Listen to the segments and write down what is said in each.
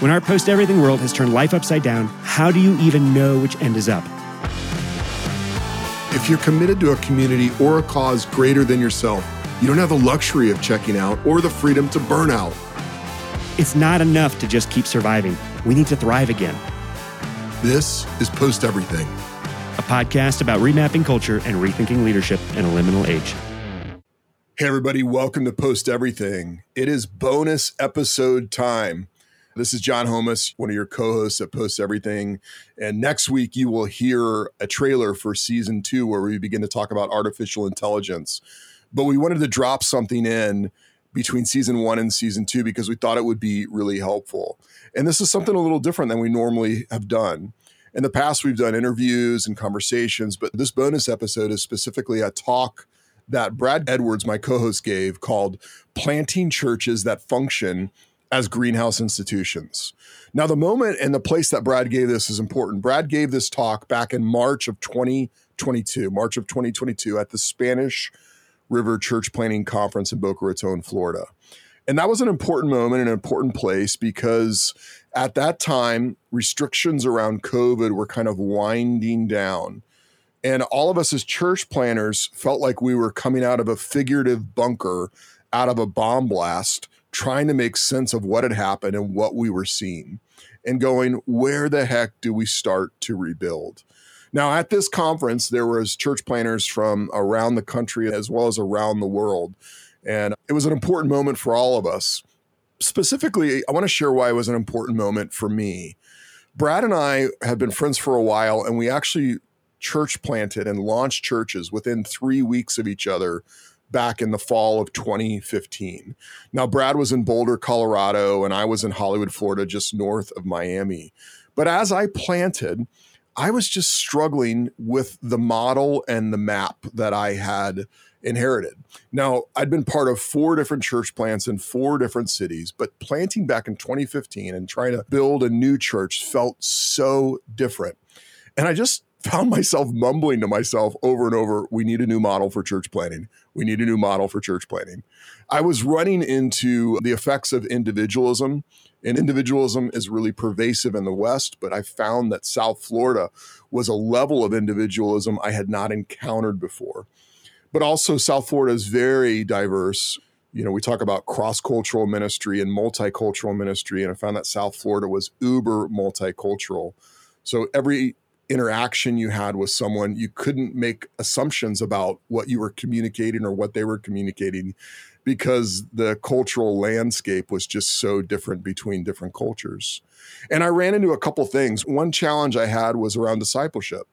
When our post everything world has turned life upside down, how do you even know which end is up? If you're committed to a community or a cause greater than yourself, you don't have the luxury of checking out or the freedom to burn out. It's not enough to just keep surviving. We need to thrive again. This is Post Everything, a podcast about remapping culture and rethinking leadership in a liminal age. Hey, everybody, welcome to Post Everything. It is bonus episode time. This is John Homus, one of your co hosts that posts Everything. And next week, you will hear a trailer for season two where we begin to talk about artificial intelligence. But we wanted to drop something in between season one and season two because we thought it would be really helpful. And this is something a little different than we normally have done. In the past, we've done interviews and conversations, but this bonus episode is specifically a talk that Brad Edwards, my co host, gave called Planting Churches That Function as greenhouse institutions. Now, the moment and the place that Brad gave this is important. Brad gave this talk back in March of 2022, March of 2022 at the Spanish River Church Planting Conference in Boca Raton, Florida. And that was an important moment, an important place because at that time, restrictions around COVID were kind of winding down. And all of us as church planters felt like we were coming out of a figurative bunker, out of a bomb blast trying to make sense of what had happened and what we were seeing and going, where the heck do we start to rebuild? Now, at this conference, there was church planters from around the country as well as around the world. And it was an important moment for all of us. Specifically, I want to share why it was an important moment for me. Brad and I have been friends for a while, and we actually church planted and launched churches within three weeks of each other back in the fall of 2015. Now, Brad was in Boulder, Colorado, and I was in Hollywood, Florida, just north of Miami. But as I planted, I was just struggling with the model and the map that I had inherited. Now, I'd been part of four different church plants in four different cities, but planting back in 2015 and trying to build a new church felt so different. And I just found myself mumbling to myself over and over we need a new model for church planting. We need a new model for church planting. I was running into the effects of individualism, and individualism is really pervasive in the West, but I found that South Florida was a level of individualism I had not encountered before. But also, South Florida is very diverse. You know, we talk about cross cultural ministry and multicultural ministry, and I found that South Florida was uber multicultural. So every interaction you had with someone, you couldn't make assumptions about what you were communicating or what they were communicating because the cultural landscape was just so different between different cultures. And I ran into a couple things. One challenge I had was around discipleship.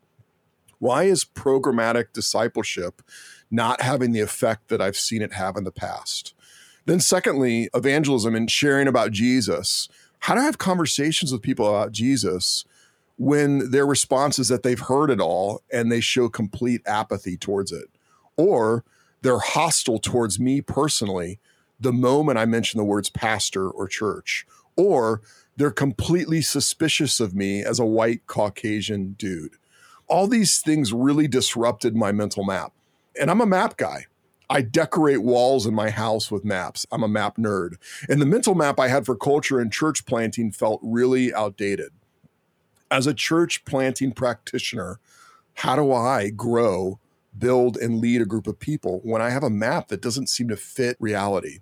Why is programmatic discipleship not having the effect that I've seen it have in the past? Then, secondly, evangelism and sharing about Jesus. How do I have conversations with people about Jesus when their response is that they've heard it all and they show complete apathy towards it, or they're hostile towards me personally the moment I mention the words pastor or church, or they're completely suspicious of me as a white Caucasian dude. All these things really disrupted my mental map. And I'm a map guy. I decorate walls in my house with maps. I'm a map nerd. And the mental map I had for culture and church planting felt really outdated as a church planting practitioner, how do I grow, build, and lead a group of people when I have a map that doesn't seem to fit reality?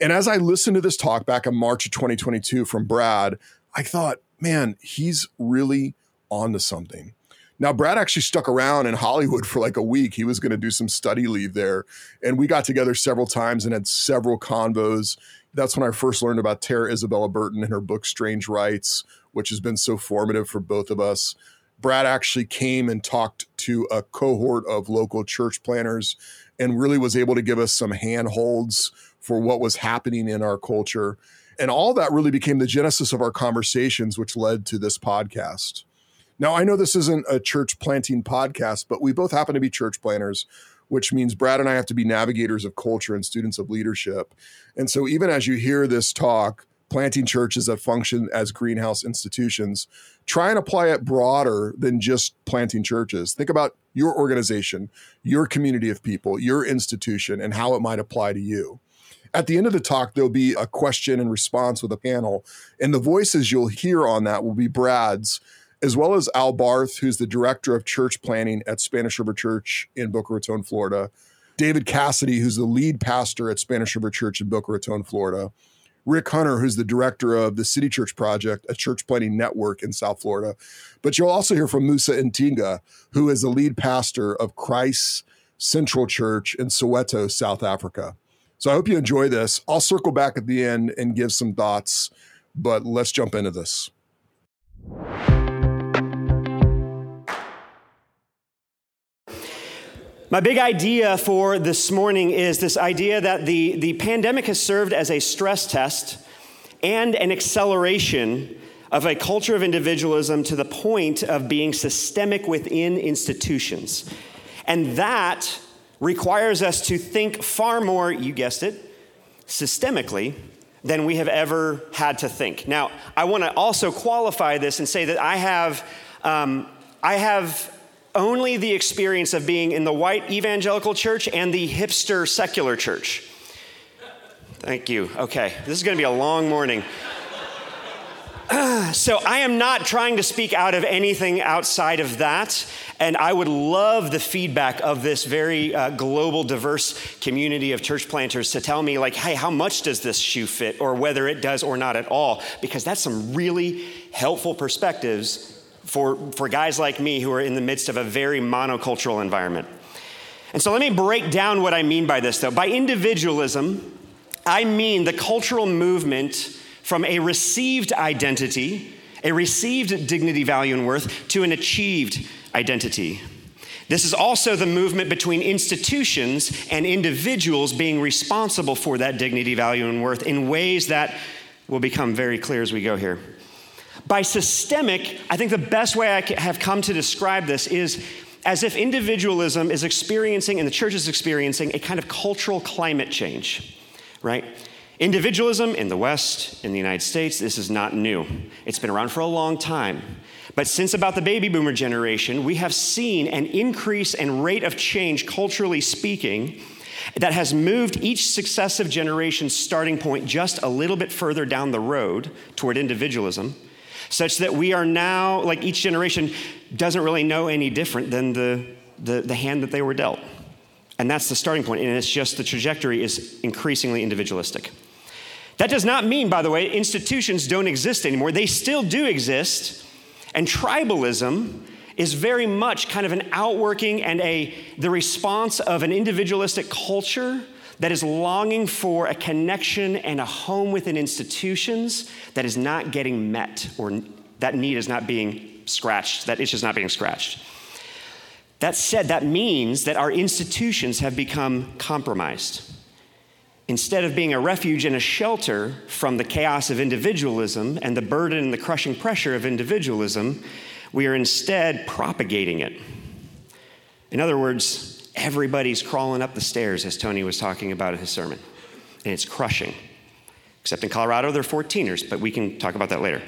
And as I listened to this talk back in March of 2022 from Brad, I thought, man, he's really on to something. Now, Brad actually stuck around in Hollywood for like a week. He was going to do some study leave there. And we got together several times and had several convos. That's when I first learned about Tara Isabella Burton and her book, Strange Rites, which has been so formative for both of us. Brad actually came and talked to a cohort of local church planters and really was able to give us some handholds for what was happening in our culture. And all that really became the genesis of our conversations, which led to this podcast. Now, I know this isn't a church planting podcast, but we both happen to be church planters, which means Brad and I have to be navigators of culture and students of leadership. And so, even as you hear this talk, planting churches that function as greenhouse institutions, try and apply it broader than just planting churches. Think about your organization, your community of people, your institution, and how it might apply to you. At the end of the talk, there'll be a question and response with a panel. And the voices you'll hear on that will be Brad's, as well as Al Barth, who's the director of church planting at Spanish River Church in Boca Raton, Florida. David Cassidy, who's the lead pastor at Spanish River Church in Boca Raton, Florida. Rick Hunter, who's the director of the City Church Project, a church planting network in South Florida. But you'll also hear from Moussa Intiga, who is the lead pastor of Christ Central Church in Soweto, South Africa. So I hope you enjoy this. I'll circle back at the end and give some thoughts, but let's jump into this. My big idea for this morning is this idea that the, the pandemic has served as a stress test and an acceleration of a culture of individualism to the point of being systemic within institutions. And that requires us to think far more, you guessed it, systemically than we have ever had to think. Now, I want to also qualify this and say that I have, um, I have only the experience of being in the white evangelical church and the hipster secular church. Thank you. Okay, this is going to be a long morning. so, I am not trying to speak out of anything outside of that. And I would love the feedback of this very uh, global, diverse community of church planters to tell me, like, hey, how much does this shoe fit, or whether it does or not at all? Because that's some really helpful perspectives for, for guys like me who are in the midst of a very monocultural environment. And so let me break down what I mean by this, though. By individualism, I mean the cultural movement from a received identity, a received dignity, value, and worth, to an achieved identity. This is also the movement between institutions and individuals being responsible for that dignity, value, and worth in ways that will become very clear as we go here. By systemic, I think the best way I have come to describe this is as if individualism is experiencing, and the church is experiencing, a kind of cultural climate change, right? Individualism in the West, in the United States, this is not new. It's been around for a long time. But since about the baby boomer generation, we have seen an increase and rate of change, culturally speaking, that has moved each successive generation's starting point just a little bit further down the road toward individualism such that we are now, like each generation doesn't really know any different than the, the, the hand that they were dealt. And that's the starting point. and it's just the trajectory is increasingly individualistic. That does not mean, by the way, institutions don't exist anymore. They still do exist, and tribalism is very much kind of an outworking and a the response of an individualistic culture that is longing for a connection and a home within institutions that is not getting met, or that need is not being scratched, that itch is not being scratched. That said, that means that our institutions have become compromised. Instead of being a refuge and a shelter from the chaos of individualism and the burden and the crushing pressure of individualism, we are instead propagating it. In other words, everybody's crawling up the stairs, as Tony was talking about in his sermon. And it's crushing. Except in Colorado, they're 14ers, but we can talk about that later.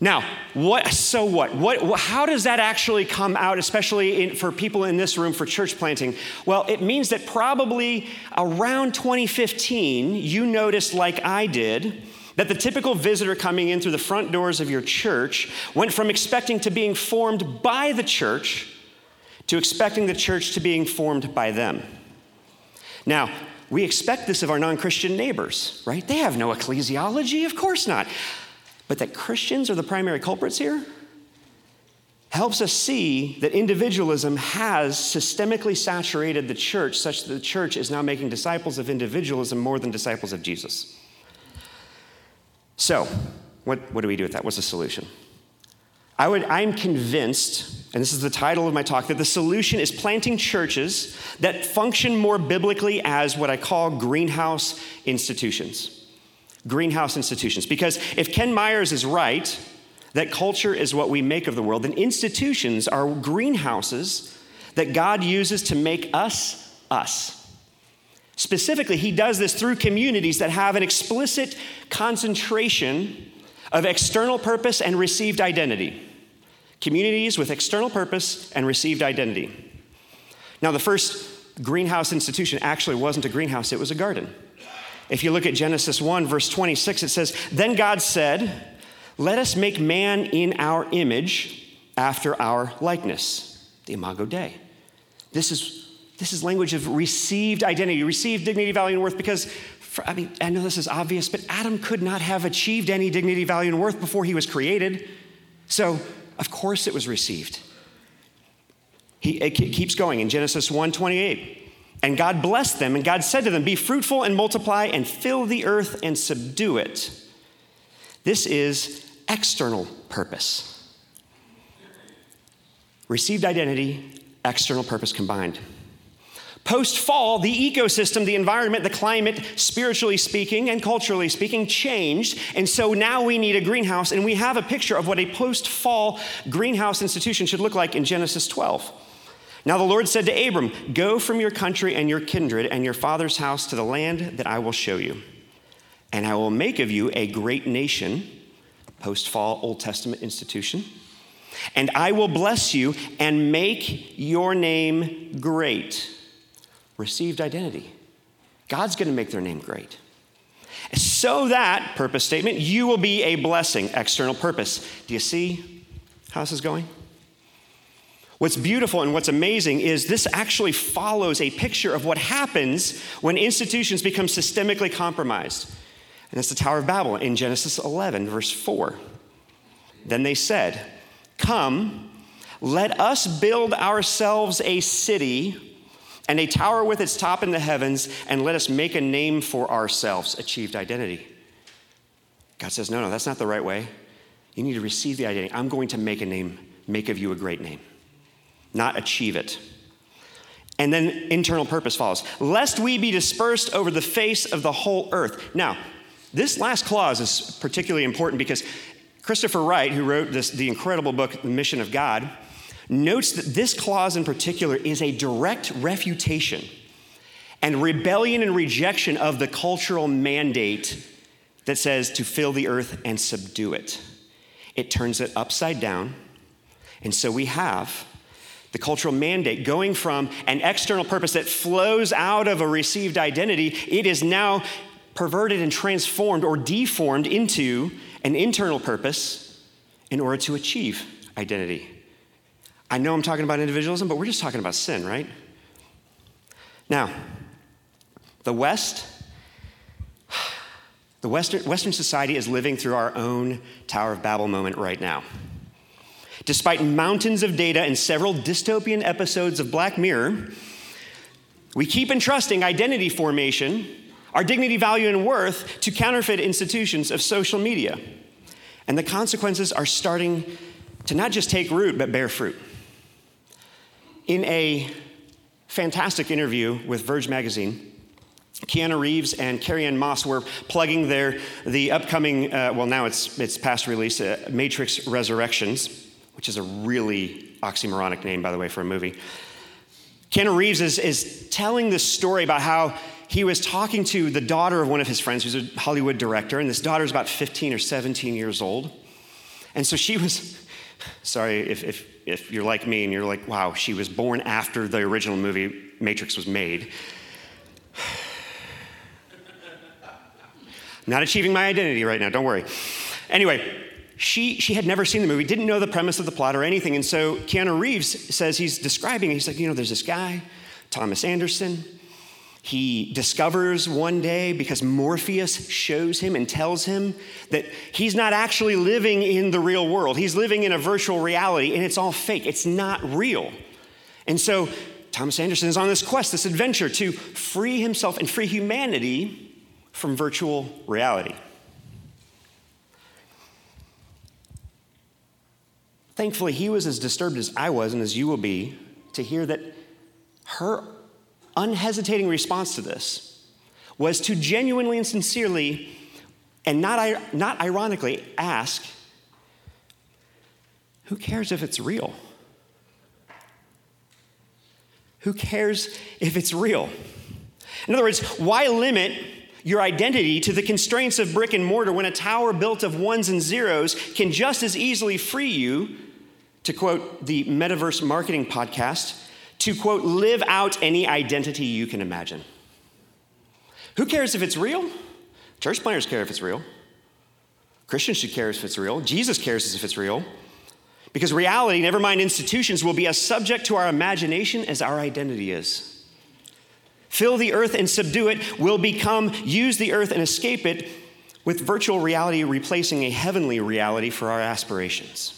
Now, what, so what? what? How does that actually come out, especially in, for people in this room for church planting? Well, it means that probably around 2015, you noticed, like I did, that the typical visitor coming in through the front doors of your church went from expecting to being formed by the church to expecting the church to being formed by them. Now, we expect this of our non Christian neighbors, right? They have no ecclesiology, of course not. But that Christians are the primary culprits here helps us see that individualism has systemically saturated the church such that the church is now making disciples of individualism more than disciples of Jesus. So, what, what do we do with that? What's the solution? I would, I'm convinced, and this is the title of my talk, that the solution is planting churches that function more biblically as what I call greenhouse institutions. Greenhouse institutions. Because if Ken Myers is right, that culture is what we make of the world, then institutions are greenhouses that God uses to make us us. Specifically, he does this through communities that have an explicit concentration of external purpose and received identity communities with external purpose and received identity. Now, the first greenhouse institution actually wasn't a greenhouse, it was a garden. If you look at Genesis 1, verse 26, it says, Then God said, Let us make man in our image after our likeness, the Imago Dei. This is, this is language of received identity, received dignity, value, and worth, because, I mean, I know this is obvious, but Adam could not have achieved any dignity, value, and worth before he was created. So, of course, it was received. He, it keeps going in Genesis 1 28. And God blessed them, and God said to them, Be fruitful and multiply, and fill the earth and subdue it. This is external purpose. Received identity, external purpose combined. Post fall, the ecosystem, the environment, the climate, spiritually speaking and culturally speaking, changed. And so now we need a greenhouse, and we have a picture of what a post fall greenhouse institution should look like in Genesis 12. Now the Lord said to Abram, Go from your country and your kindred and your father's house to the land that I will show you. And I will make of you a great nation, post fall Old Testament institution. And I will bless you and make your name great. Received identity. God's going to make their name great. So that, purpose statement, you will be a blessing, external purpose. Do you see how this is going? What's beautiful and what's amazing is this actually follows a picture of what happens when institutions become systemically compromised. And it's the Tower of Babel in Genesis 11, verse 4. Then they said, Come, let us build ourselves a city and a tower with its top in the heavens, and let us make a name for ourselves, achieved identity. God says, No, no, that's not the right way. You need to receive the identity. I'm going to make a name, make of you a great name not achieve it. And then internal purpose follows lest we be dispersed over the face of the whole earth. Now, this last clause is particularly important because Christopher Wright, who wrote this, the incredible book, The Mission of God, notes that this clause in particular is a direct refutation and rebellion and rejection of the cultural mandate that says to fill the earth and subdue it. It turns it upside down. And so we have the cultural mandate, going from an external purpose that flows out of a received identity, it is now perverted and transformed or deformed into an internal purpose in order to achieve identity. I know I'm talking about individualism, but we're just talking about sin, right? Now, the West, the Western, Western society is living through our own Tower of Babel moment right now. Despite mountains of data and several dystopian episodes of Black Mirror, we keep entrusting identity formation, our dignity, value, and worth to counterfeit institutions of social media. And the consequences are starting to not just take root, but bear fruit. In a fantastic interview with Verge magazine, Keanu Reeves and Carrie-Anne Moss were plugging their the upcoming, uh, well now it's it's past release, uh, Matrix Resurrections which is a really oxymoronic name, by the way, for a movie. Keanu Reeves is, is telling this story about how he was talking to the daughter of one of his friends who's a Hollywood director, and this daughter is about 15 or 17 years old. And so she was, sorry if, if, if you're like me and you're like, wow, she was born after the original movie Matrix was made. Not achieving my identity right now, don't worry. Anyway, she, she had never seen the movie, didn't know the premise of the plot or anything. And so Keanu Reeves says he's describing, he's like, you know, there's this guy, Thomas Anderson. He discovers one day because Morpheus shows him and tells him that he's not actually living in the real world. He's living in a virtual reality and it's all fake. It's not real. And so Thomas Anderson is on this quest, this adventure to free himself and free humanity from virtual reality. Thankfully, he was as disturbed as I was and as you will be to hear that her unhesitating response to this was to genuinely and sincerely, and not, not ironically, ask, Who cares if it's real? Who cares if it's real? In other words, why limit your identity to the constraints of brick and mortar when a tower built of ones and zeros can just as easily free you to quote the Metaverse Marketing Podcast, to quote, live out any identity you can imagine. Who cares if it's real? Church planters care if it's real. Christians should care if it's real. Jesus cares if it's real. Because reality, never mind institutions, will be as subject to our imagination as our identity is. Fill the earth and subdue it will become use the earth and escape it, with virtual reality replacing a heavenly reality for our aspirations.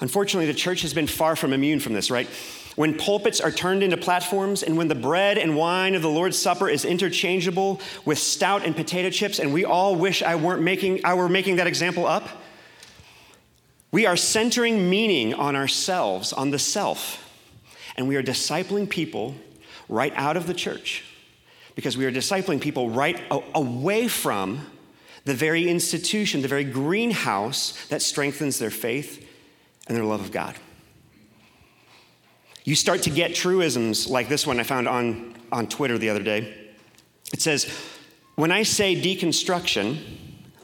Unfortunately, the church has been far from immune from this, right? When pulpits are turned into platforms, and when the bread and wine of the Lord's Supper is interchangeable with stout and potato chips, and we all wish I weren't making I were making that example up, we are centering meaning on ourselves, on the self, and we are discipling people right out of the church because we are discipling people right away from the very institution, the very greenhouse that strengthens their faith and their love of God. You start to get truisms like this one I found on, on Twitter the other day. It says, When I say deconstruction,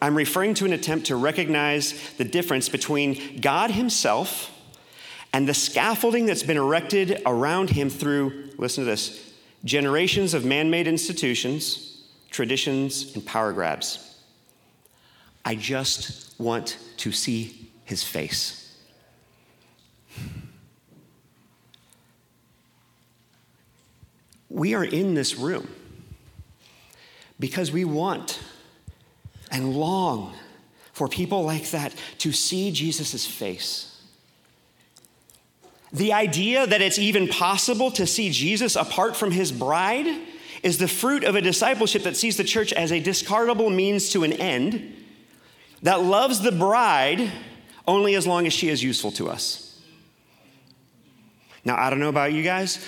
I'm referring to an attempt to recognize the difference between God Himself and the scaffolding that's been erected around Him through, listen to this, generations of man made institutions, traditions, and power grabs. I just want to see His face. We are in this room because we want and long for people like that to see Jesus' face. The idea that it's even possible to see Jesus apart from his bride is the fruit of a discipleship that sees the church as a discardable means to an end, that loves the bride only as long as she is useful to us. Now, I don't know about you guys,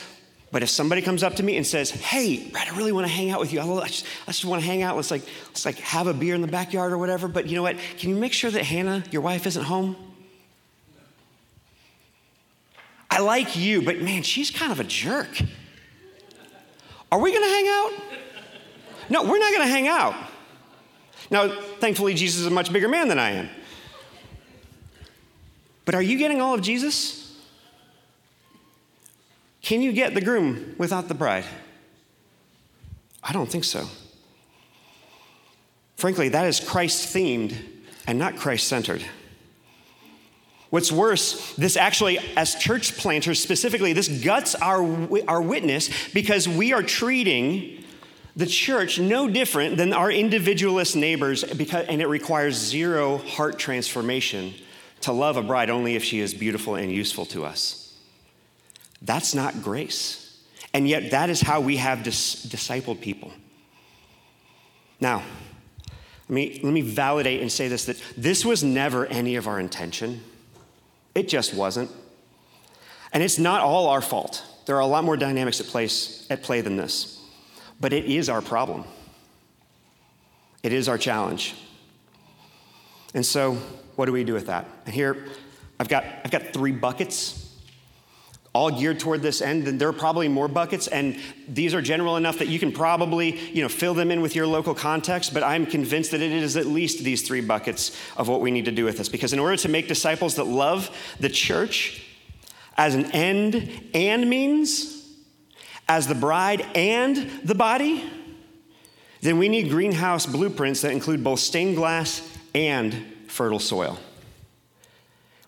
but if somebody comes up to me and says, "Hey, Brad, I really want to hang out with you. I just, I just want to hang out. Let's like, let's like have a beer in the backyard or whatever." But you know what? Can you make sure that Hannah, your wife, isn't home? I like you, but man, she's kind of a jerk. Are we going to hang out? No, we're not going to hang out. Now, thankfully, Jesus is a much bigger man than I am. But are you getting all of Jesus? Can you get the groom without the bride? I don't think so. Frankly, that is Christ themed and not Christ centered. What's worse, this actually, as church planters specifically, this guts our, our witness because we are treating the church no different than our individualist neighbors, because, and it requires zero heart transformation to love a bride only if she is beautiful and useful to us. That's not grace. And yet, that is how we have dis- discipled people. Now, let me, let me validate and say this that this was never any of our intention. It just wasn't. And it's not all our fault. There are a lot more dynamics at, place, at play than this. But it is our problem. It is our challenge. And so, what do we do with that? And here, I've got, I've got three buckets all geared toward this end, then there are probably more buckets, and these are general enough that you can probably, you know, fill them in with your local context, but I'm convinced that it is at least these three buckets of what we need to do with this. Because in order to make disciples that love the church as an end and means, as the bride and the body, then we need greenhouse blueprints that include both stained glass and fertile soil.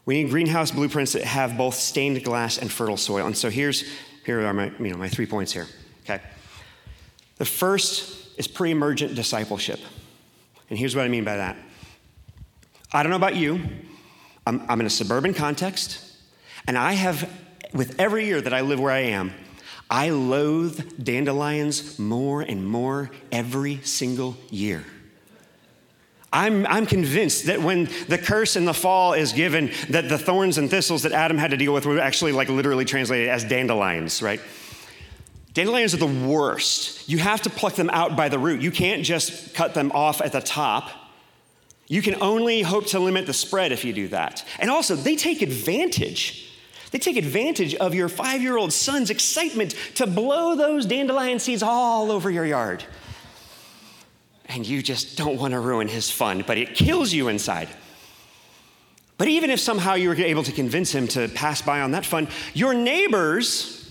We need greenhouse blueprints that have both stained glass and fertile soil. And so here's here are my, you know, my three points here. Okay. The first is pre-emergent discipleship. And here's what I mean by that. I don't know about you. I'm, I'm in a suburban context, and I have, with every year that I live where I am, I loathe dandelions more and more every single year. I'm, I'm convinced that when the curse in the fall is given, that the thorns and thistles that Adam had to deal with were actually like literally translated as dandelions, right? Dandelions are the worst. You have to pluck them out by the root. You can't just cut them off at the top. You can only hope to limit the spread if you do that. And also, they take advantage. They take advantage of your five year old son's excitement to blow those dandelion seeds all over your yard and you just don't want to ruin his fun, but it kills you inside. But even if somehow you were able to convince him to pass by on that fun, your neighbors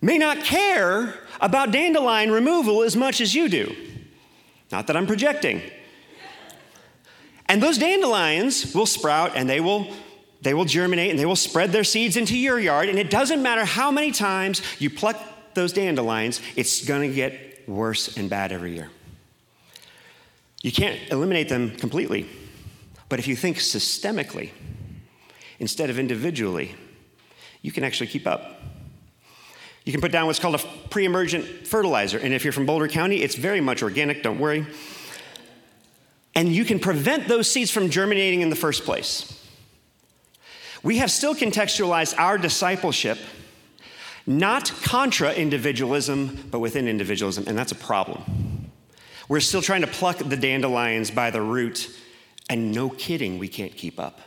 may not care about dandelion removal as much as you do. Not that I'm projecting. And those dandelions will sprout and they will they will germinate and they will spread their seeds into your yard and it doesn't matter how many times you pluck those dandelions, it's going to get worse and bad every year. You can't eliminate them completely. But if you think systemically instead of individually, you can actually keep up. You can put down what's called a pre emergent fertilizer. And if you're from Boulder County, it's very much organic, don't worry. And you can prevent those seeds from germinating in the first place. We have still contextualized our discipleship not contra individualism, but within individualism, and that's a problem. We're still trying to pluck the dandelions by the root, and no kidding, we can't keep up.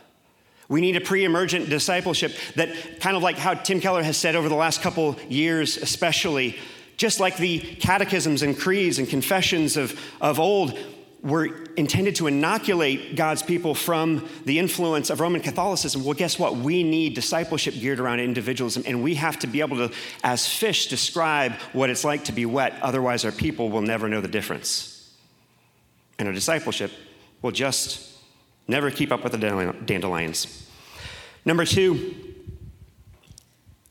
We need a pre emergent discipleship that, kind of like how Tim Keller has said over the last couple years, especially, just like the catechisms and creeds and confessions of, of old were intended to inoculate God's people from the influence of Roman Catholicism. Well, guess what? We need discipleship geared around individualism, and we have to be able to, as fish, describe what it's like to be wet. Otherwise, our people will never know the difference. And our discipleship will just never keep up with the dandelions. Number two,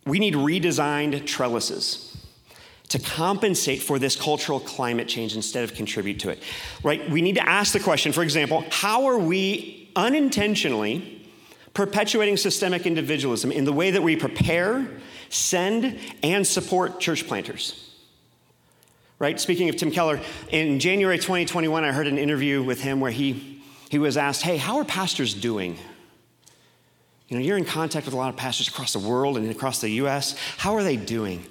we need redesigned trellises to compensate for this cultural climate change instead of contribute to it. Right? We need to ask the question, for example, how are we unintentionally perpetuating systemic individualism in the way that we prepare, send, and support church planters? Right? Speaking of Tim Keller, in January 2021, I heard an interview with him where he, he was asked, Hey, how are pastors doing? You know, you're in contact with a lot of pastors across the world and across the US. How are they doing?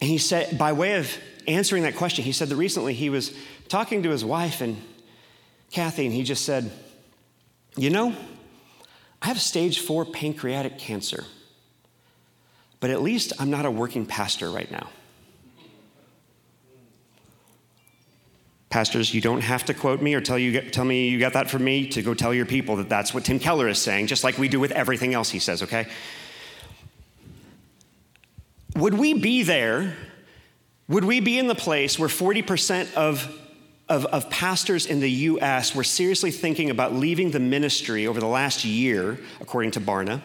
And he said, by way of answering that question, he said that recently he was talking to his wife and Kathy, and he just said, You know, I have stage four pancreatic cancer, but at least I'm not a working pastor right now. Pastors, you don't have to quote me or tell, you, tell me you got that from me to go tell your people that that's what Tim Keller is saying, just like we do with everything else he says, okay? Would we be there? Would we be in the place where 40% of, of, of pastors in the US were seriously thinking about leaving the ministry over the last year, according to Barna?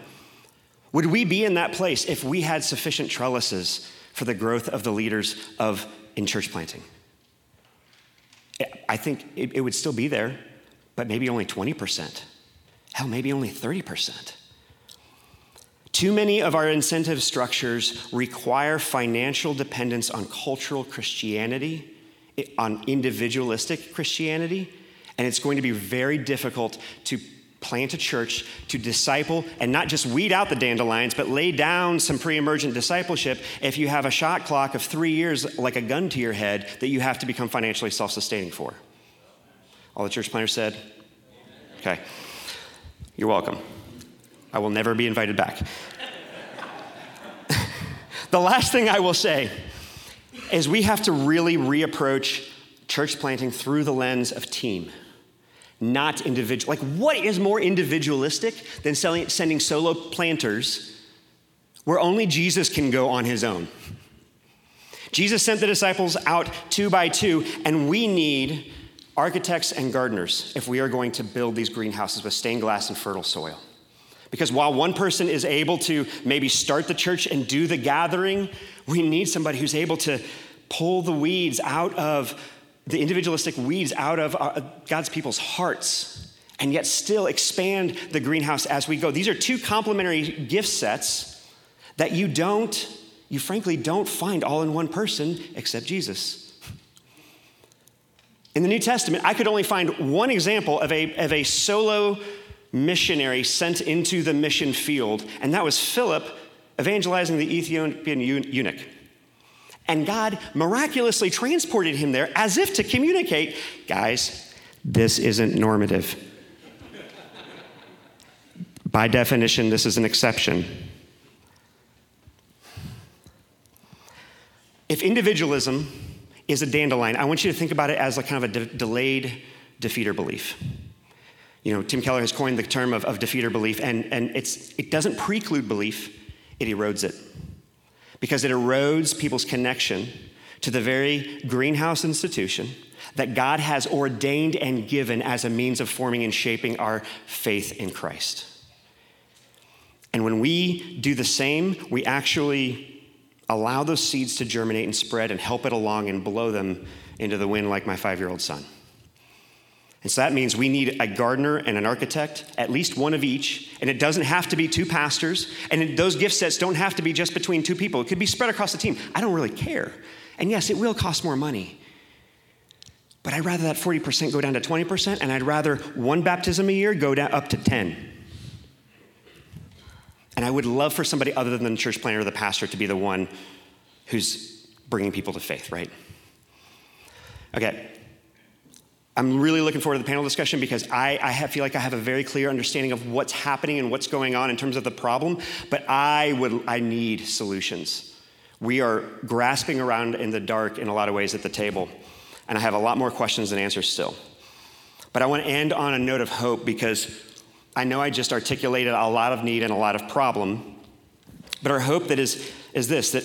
Would we be in that place if we had sufficient trellises for the growth of the leaders of in church planting? I think it, it would still be there, but maybe only 20%. Hell, maybe only 30%. Too many of our incentive structures require financial dependence on cultural Christianity, on individualistic Christianity, and it's going to be very difficult to plant a church to disciple and not just weed out the dandelions, but lay down some pre emergent discipleship if you have a shot clock of three years like a gun to your head that you have to become financially self sustaining for. All the church planters said? Okay. You're welcome. I will never be invited back. the last thing I will say is we have to really reapproach church planting through the lens of team not individual. Like, what is more individualistic than selling, sending solo planters where only Jesus can go on his own? Jesus sent the disciples out two by two, and we need architects and gardeners if we are going to build these greenhouses with stained glass and fertile soil. Because while one person is able to maybe start the church and do the gathering, we need somebody who's able to pull the weeds out of the individualistic weeds out of uh, God's people's hearts and yet still expand the greenhouse as we go. These are two complementary gift sets that you don't, you frankly don't find all in one person except Jesus. In the New Testament, I could only find one example of a, of a solo missionary sent into the mission field, and that was Philip evangelizing the Ethiopian eunuch. And God miraculously transported him there as if to communicate guys, this isn't normative. By definition, this is an exception. If individualism is a dandelion, I want you to think about it as a kind of a de- delayed defeater belief. You know, Tim Keller has coined the term of, of defeater belief, and, and it's, it doesn't preclude belief, it erodes it. Because it erodes people's connection to the very greenhouse institution that God has ordained and given as a means of forming and shaping our faith in Christ. And when we do the same, we actually allow those seeds to germinate and spread and help it along and blow them into the wind like my five year old son. And so that means we need a gardener and an architect, at least one of each. And it doesn't have to be two pastors. And those gift sets don't have to be just between two people. It could be spread across the team. I don't really care. And yes, it will cost more money. But I'd rather that 40% go down to 20%, and I'd rather one baptism a year go down up to 10. And I would love for somebody other than the church planter or the pastor to be the one who's bringing people to faith, right? Okay, I'm really looking forward to the panel discussion because I, I have, feel like I have a very clear understanding of what's happening and what's going on in terms of the problem, but I would I need solutions. We are grasping around in the dark in a lot of ways at the table, and I have a lot more questions than answers still. But I want to end on a note of hope because I know I just articulated a lot of need and a lot of problem. But our hope that is, is this that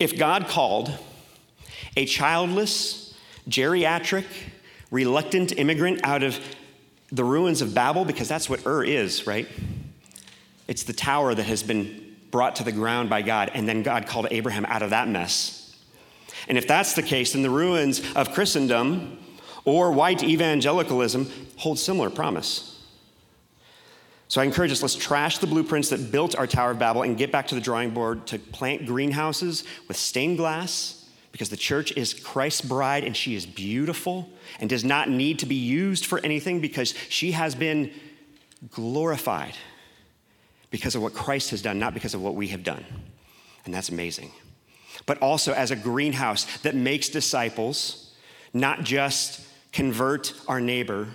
if God called a childless, geriatric, reluctant immigrant out of the ruins of Babel, because that's what Ur is, right? It's the tower that has been brought to the ground by God, and then God called Abraham out of that mess. And if that's the case, then the ruins of Christendom or white evangelicalism hold similar promise. So I encourage us, let's trash the blueprints that built our Tower of Babel and get back to the drawing board to plant greenhouses with stained glass because the church is Christ's bride and she is beautiful and does not need to be used for anything because she has been glorified because of what Christ has done, not because of what we have done. And that's amazing. But also as a greenhouse that makes disciples, not just convert our neighbor,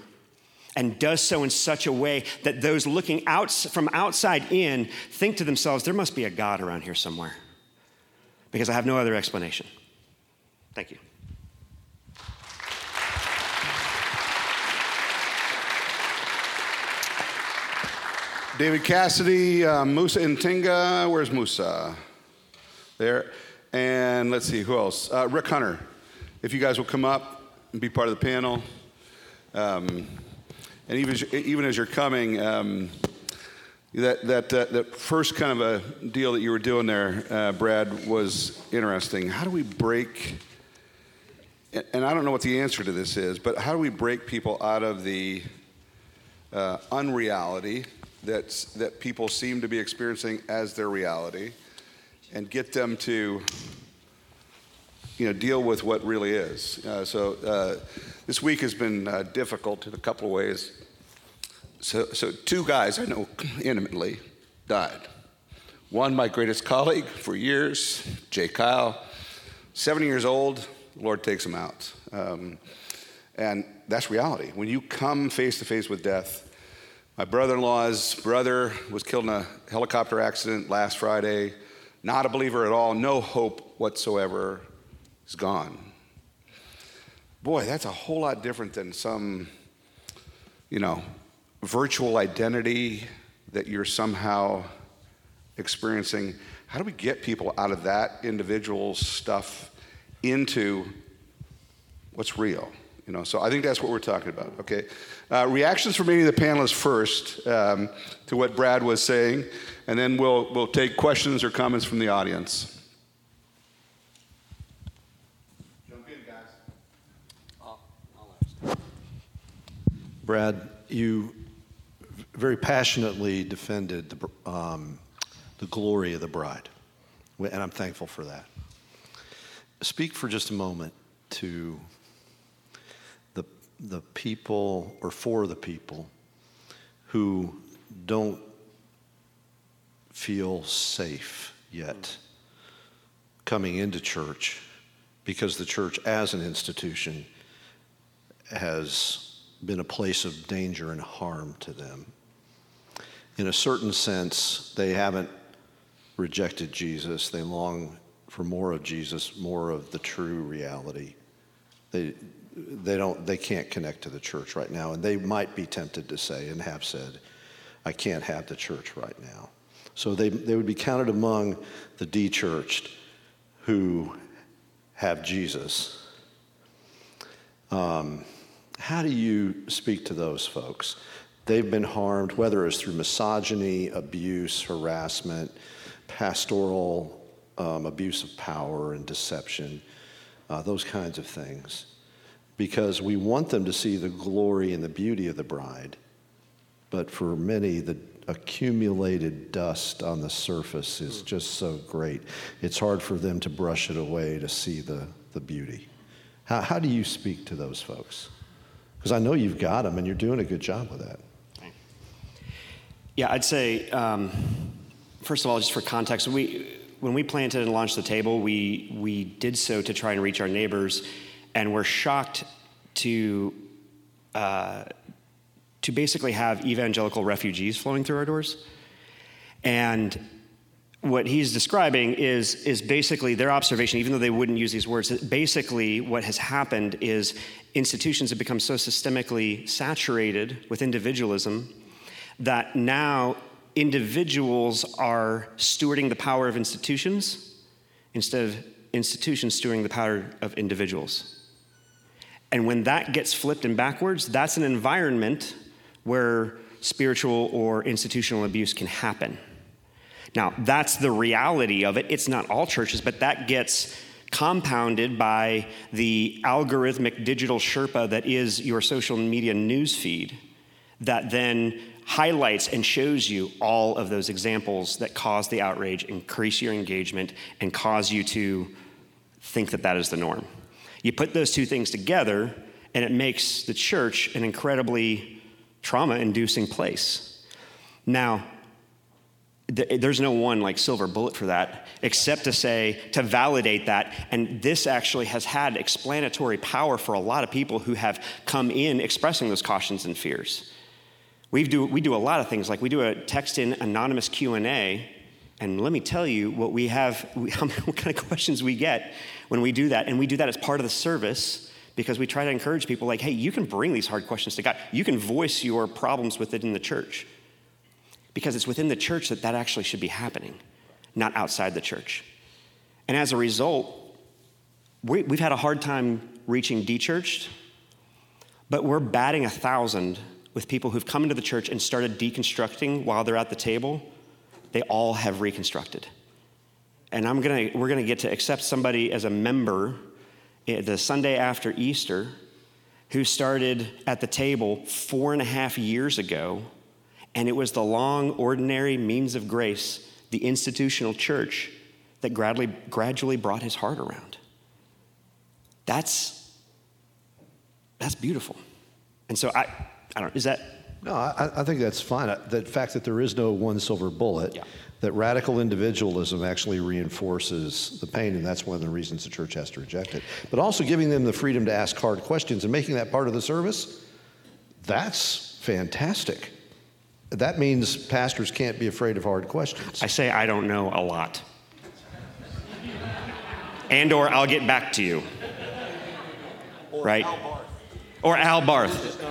and does so in such a way that those looking out from outside in think to themselves, there must be a God around here somewhere. Because I have no other explanation. Thank you. David Cassidy, uh, Moussa Intiga. Where's Moussa? There. And let's see, who else? Uh, Rick Hunter. If you guys will come up and be part of the panel. Um, and even, even as you're coming, um, that, that, uh, that first kind of a deal that you were doing there, uh, Brad, was interesting. How do we break and I don't know what the answer to this is, but how do we break people out of the uh, unreality that's, that people seem to be experiencing as their reality and get them to you know, deal with what really is? Uh, so uh, this week has been uh, difficult in a couple of ways. So, so two guys I know intimately died. One, my greatest colleague for years, Jay Kyle, 70 years old, the Lord takes them out. Um, and that's reality. When you come face to face with death, my brother in law's brother was killed in a helicopter accident last Friday. Not a believer at all, no hope whatsoever. He's gone. Boy, that's a whole lot different than some, you know, virtual identity that you're somehow experiencing. How do we get people out of that individual stuff into what's real. You know, so I think that's what we're talking about. Okay, uh, reactions from any of the panelists first um, to what Brad was saying, and then we'll we'll take questions or comments from the audience. Jump in, guys. I'll, I'll Brad, you very passionately defended the, um, the glory of the bride, and I'm thankful for that speak for just a moment to the, the people, or for the people, who don't feel safe yet coming into church because the church as an institution has been a place of danger and harm to them. In a certain sense, they haven't rejected Jesus. They long for more of Jesus, more of the true reality. They, they, don't, they can't connect to the church right now, and they might be tempted to say and have said, I can't have the church right now. So they, they would be counted among the de churched who have Jesus. Um, how do you speak to those folks? They've been harmed, whether it's through misogyny, abuse, harassment, pastoral um, abuse of power and deception, uh, those kinds of things. Because we want them to see the glory and the beauty of the bride. But for many, the accumulated dust on the surface is just so great. It's hard for them to brush it away to see the, the beauty. How, how do you speak to those folks? Because I know you've got them and you're doing a good job with that. Yeah, I'd say, um, first of all, just for context, we, when we planted and launched the table, we, we did so to try and reach our neighbors, and we're shocked to, uh, to basically have evangelical refugees flowing through our doors. And what he's describing is, is basically their observation, even though they wouldn't use these words, basically what has happened is institutions have become so systemically saturated with individualism that now individuals are stewarding the power of institutions instead of institutions stewarding the power of individuals. And when that gets flipped and backwards, that's an environment where spiritual or institutional abuse can happen. Now, that's the reality of it. It's not all churches, but that gets compounded by the algorithmic digital Sherpa that is your social media news feed that then highlights and shows you all of those examples that cause the outrage, increase your engagement, and cause you to think that that is the norm. You put those two things together, and it makes the church an incredibly trauma inducing place. Now, there's no one like silver bullet for that except to say to validate that and this actually has had explanatory power for a lot of people who have come in expressing those cautions and fears we do, we do a lot of things, like we do a text-in anonymous Q&A, and let me tell you what we have, what kind of questions we get when we do that. And we do that as part of the service because we try to encourage people like, hey, you can bring these hard questions to God. You can voice your problems with it in the church because it's within the church that that actually should be happening, not outside the church. And as a result, we, have had a hard time reaching dechurched, but we're batting a thousand with people who've come into the church and started deconstructing while they're at the table, they all have reconstructed. And I'm gonna, we're going to get to accept somebody as a member eh, the Sunday after Easter who started at the table four and a half years ago, and it was the long, ordinary means of grace, the institutional church, that gradually, gradually brought his heart around. That's, that's beautiful. And so I, I don't. know. Is that? No, I, I think that's fine. Uh, the fact that there is no one silver bullet. Yeah. That radical individualism actually reinforces the pain, and that's one of the reasons the church has to reject it. But also giving them the freedom to ask hard questions and making that part of the service, that's fantastic. That means pastors can't be afraid of hard questions. I say I don't know a lot. and or I'll get back to you. Or right? Al Barth. Or Al Barth.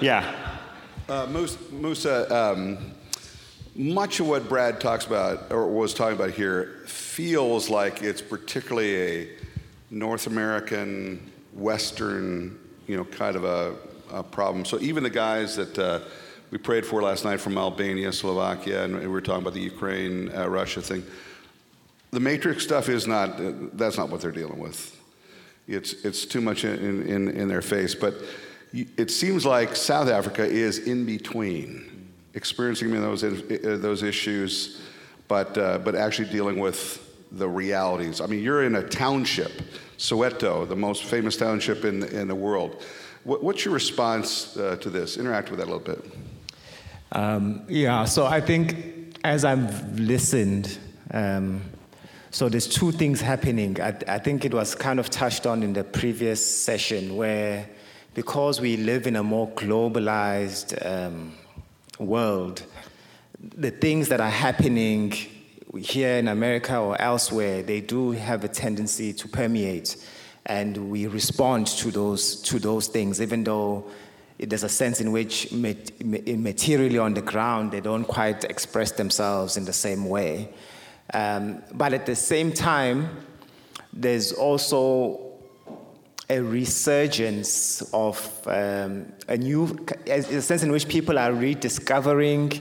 Yeah. Uh, Moussa, um, much of what Brad talks about or was talking about here feels like it's particularly a North American, Western, you know, kind of a, a problem. So even the guys that uh, we prayed for last night from Albania, Slovakia, and we were talking about the Ukraine, uh, Russia thing. The matrix stuff is not, uh, that's not what they're dealing with. It's, it's too much in, in, in their face. But it seems like South Africa is in between, experiencing those, uh, those issues, but, uh, but actually dealing with the realities. I mean, you're in a township, Soweto, the most famous township in, in the world. What, what's your response uh, to this? Interact with that a little bit. Um, yeah, so I think as I've listened, um, so there's two things happening. I, I think it was kind of touched on in the previous session where because we live in a more globalized um, world, the things that are happening here in America or elsewhere, they do have a tendency to permeate, and we respond to those to those things, even though there's a sense in which materially on the ground they don't quite express themselves in the same way. Um, but at the same time, there's also a resurgence of um, a new a sense in which people are rediscovering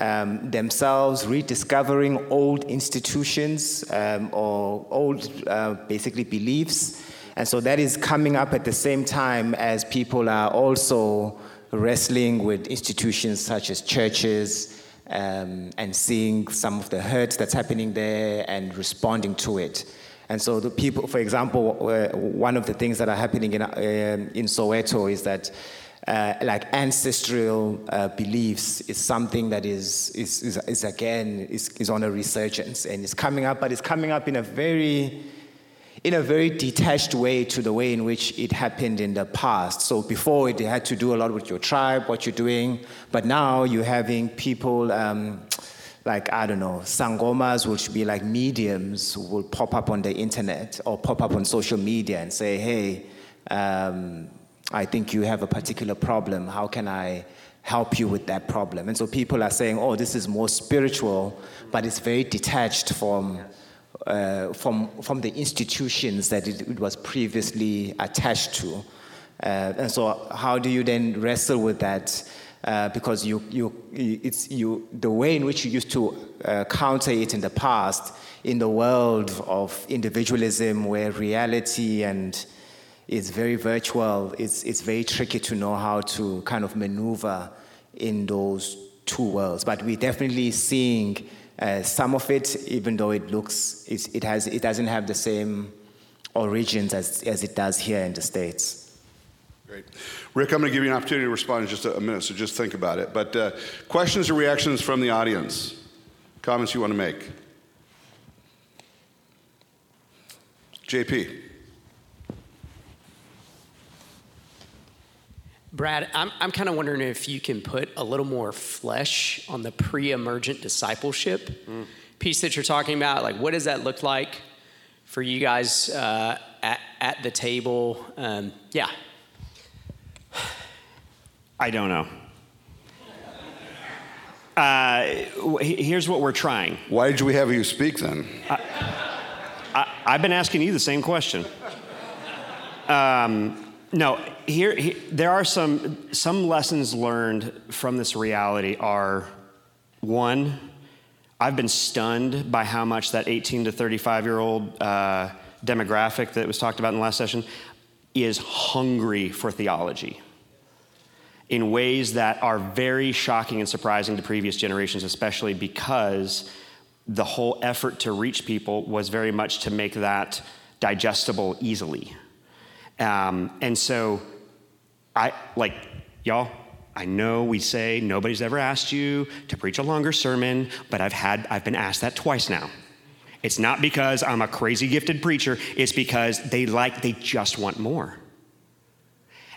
um, themselves, rediscovering old institutions um, or old, uh, basically, beliefs. And so that is coming up at the same time as people are also wrestling with institutions such as churches um, and seeing some of the hurt that's happening there and responding to it. And so the people, for example, uh, one of the things that are happening in, uh, in Soweto is that uh, like ancestral uh, beliefs is something that is, is, is, is, again, is, is on a resurgence and it's coming up, but it's coming up in a very, in a very detached way to the way in which it happened in the past. So before it had to do a lot with your tribe, what you're doing, but now you're having people, um, like, I don't know, sangomas, which be like mediums will pop up on the internet or pop up on social media and say, hey, um, I think you have a particular problem. How can I help you with that problem? And so people are saying, oh, this is more spiritual, but it's very detached from, uh, from, from the institutions that it, it was previously attached to. Uh, and so, how do you then wrestle with that? Uh, because you, you, it's you, the way in which you used to uh, counter it in the past, in the world of individualism, where reality and it's very virtual. It's, it's very tricky to know how to kind of maneuver in those two worlds. But we're definitely seeing uh, some of it, even though it looks, it, has, it doesn't have the same origins as, as it does here in the States. Great. Rick, I'm going to give you an opportunity to respond in just a minute, so just think about it. But uh, questions or reactions from the audience? Comments you want to make? JP. Brad, I'm, I'm kind of wondering if you can put a little more flesh on the pre emergent discipleship mm. piece that you're talking about. Like, what does that look like for you guys uh, at, at the table? Um, yeah. I don't know. Uh, here's what we're trying. Why did we have you speak then? I, have been asking you the same question. Um, no, here, here, there are some some lessons learned from this reality are one i've been stunned by how much that 18 to 35 year old uh, demographic that was talked about in the last session is hungry for theology in ways that are very shocking and surprising to previous generations especially because the whole effort to reach people was very much to make that digestible easily um, and so I like y'all. I know we say nobody's ever asked you to preach a longer sermon, but I've had I've been asked that twice now. It's not because I'm a crazy gifted preacher, it's because they like they just want more.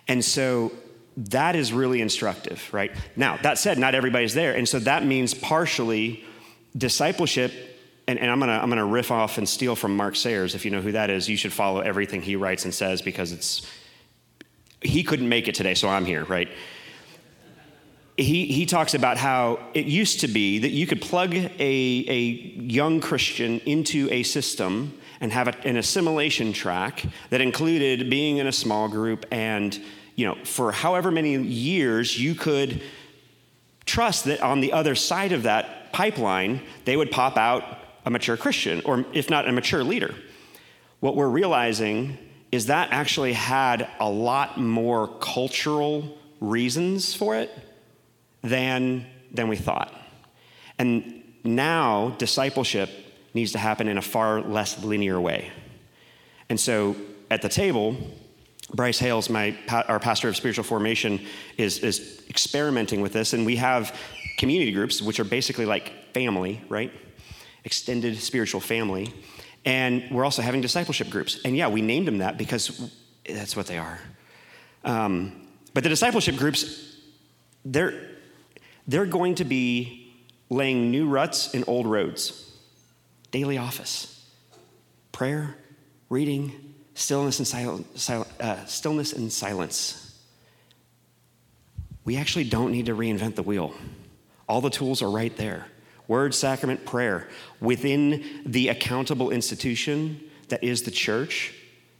And so that is really instructive, right? Now, that said, not everybody's there. And so that means partially discipleship and, and, I'm, gonna, I'm gonna riff off and steal from Mark Sayers. If you know who that is, you should follow everything he writes and says because it's he couldn't make it today, so I'm here, right? He, he talks about how it used to be that you could plug a, a young Christian into a system and have a, an assimilation track that included being in a small group and you know for however many years you could trust that on the other side of that pipeline they would pop out a mature christian or if not a mature leader what we're realizing is that actually had a lot more cultural reasons for it than, than we thought. And now discipleship needs to happen in a far less linear way. And so at the table, Bryce Hales, my, our pastor of spiritual formation, is, is experimenting with this. And we have community groups, which are basically like family, right? Extended spiritual family. And we're also having discipleship groups. And yeah, we named them that because that's what they are. Um, but the discipleship groups, they're, they're going to be laying new ruts in old roads. Daily office, prayer, reading, stillness and, sil- sil- uh, stillness and silence. We actually don't need to reinvent the wheel. All the tools are right there word, sacrament, prayer within the accountable institution that is the church,